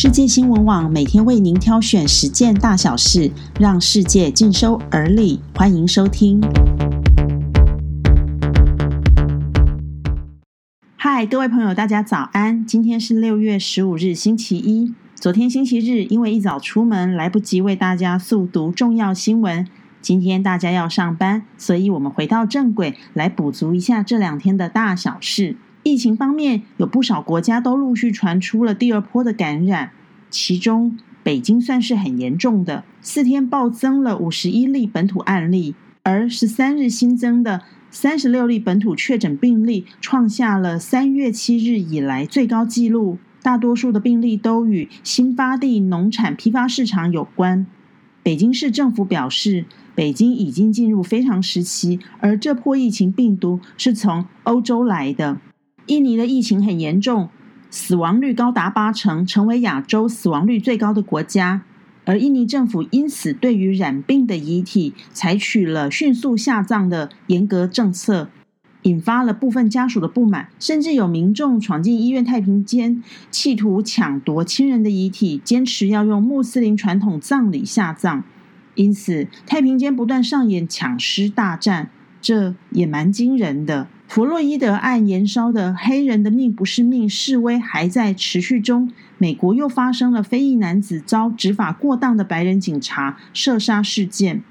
世界新闻网每天为您挑选十件大小事，让世界尽收耳里。欢迎收听。嗨，各位朋友，大家早安！今天是六月十五日，星期一。昨天星期日，因为一早出门来不及为大家速读重要新闻，今天大家要上班，所以我们回到正轨，来补足一下这两天的大小事。疫情方面，有不少国家都陆续传出了第二波的感染，其中北京算是很严重的，四天暴增了五十一例本土案例，而十三日新增的三十六例本土确诊病例，创下了三月七日以来最高纪录。大多数的病例都与新发地农产批发市场有关。北京市政府表示，北京已经进入非常时期，而这波疫情病毒是从欧洲来的。印尼的疫情很严重，死亡率高达八成，成为亚洲死亡率最高的国家。而印尼政府因此对于染病的遗体采取了迅速下葬的严格政策，引发了部分家属的不满，甚至有民众闯进医院太平间，企图抢夺亲人的遗体，坚持要用穆斯林传统葬礼下葬。因此，太平间不断上演抢尸大战，这也蛮惊人的。弗洛伊德案延烧的“黑人的命不是命”示威还在持续中。美国又发生了非裔男子遭执法过当的白人警察射杀事件。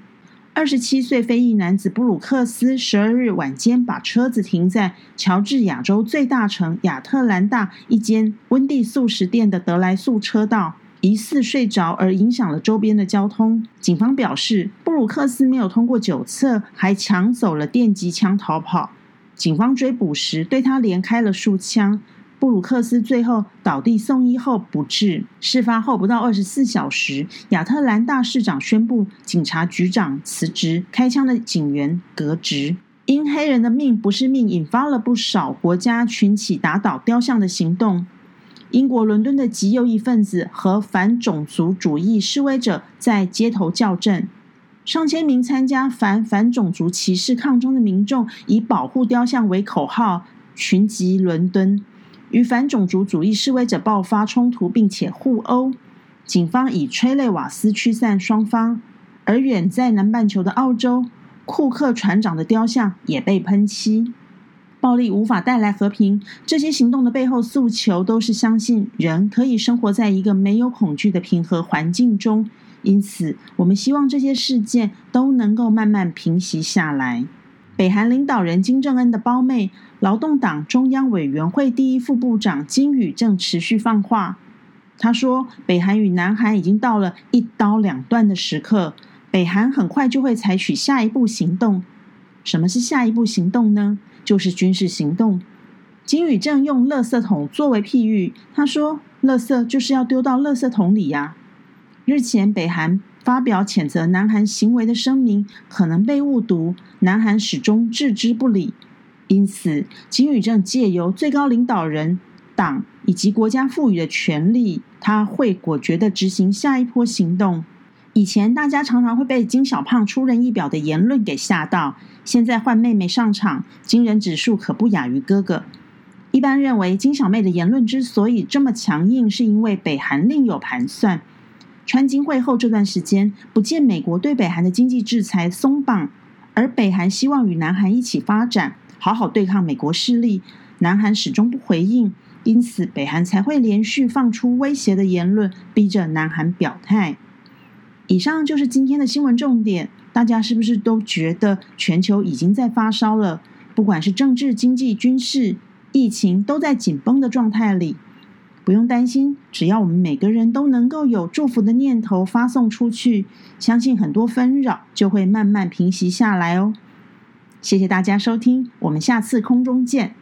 二十七岁非裔男子布鲁克斯十二日晚间把车子停在乔治亚州最大城亚特兰大一间温蒂素食店的德莱素车道，疑似睡着而影响了周边的交通。警方表示，布鲁克斯没有通过酒测，还抢走了电击枪逃跑。警方追捕时对他连开了数枪，布鲁克斯最后倒地送医后不治。事发后不到二十四小时，亚特兰大市长宣布警察局长辞职，开枪的警员革职。因黑人的命不是命，引发了不少国家群起打倒雕像的行动。英国伦敦的极右翼分子和反种族主义示威者在街头叫阵。上千名参加反反种族歧视抗争的民众以保护雕像为口号，群集伦敦，与反种族主义示威者爆发冲突，并且互殴。警方以催泪瓦斯驱散双方。而远在南半球的澳洲，库克船长的雕像也被喷漆。暴力无法带来和平，这些行动的背后诉求都是相信人可以生活在一个没有恐惧的平和环境中。因此，我们希望这些事件都能够慢慢平息下来。北韩领导人金正恩的胞妹、劳动党中央委员会第一副部长金宇正持续放话。他说：“北韩与南韩已经到了一刀两断的时刻，北韩很快就会采取下一步行动。什么是下一步行动呢？就是军事行动。”金宇正用“垃圾桶”作为譬喻，他说：“垃圾就是要丢到垃圾桶里呀。”日前，北韩发表谴责南韩行为的声明，可能被误读，南韩始终置之不理。因此，金宇正借由最高领导人、党以及国家赋予的权力，他会果决的执行下一波行动。以前大家常常会被金小胖出人意表的言论给吓到，现在换妹妹上场，惊人指数可不亚于哥哥。一般认为，金小妹的言论之所以这么强硬，是因为北韩另有盘算。川金会后这段时间，不见美国对北韩的经济制裁松绑，而北韩希望与南韩一起发展，好好对抗美国势力。南韩始终不回应，因此北韩才会连续放出威胁的言论，逼着南韩表态。以上就是今天的新闻重点，大家是不是都觉得全球已经在发烧了？不管是政治、经济、军事、疫情，都在紧绷的状态里。不用担心，只要我们每个人都能够有祝福的念头发送出去，相信很多纷扰就会慢慢平息下来哦。谢谢大家收听，我们下次空中见。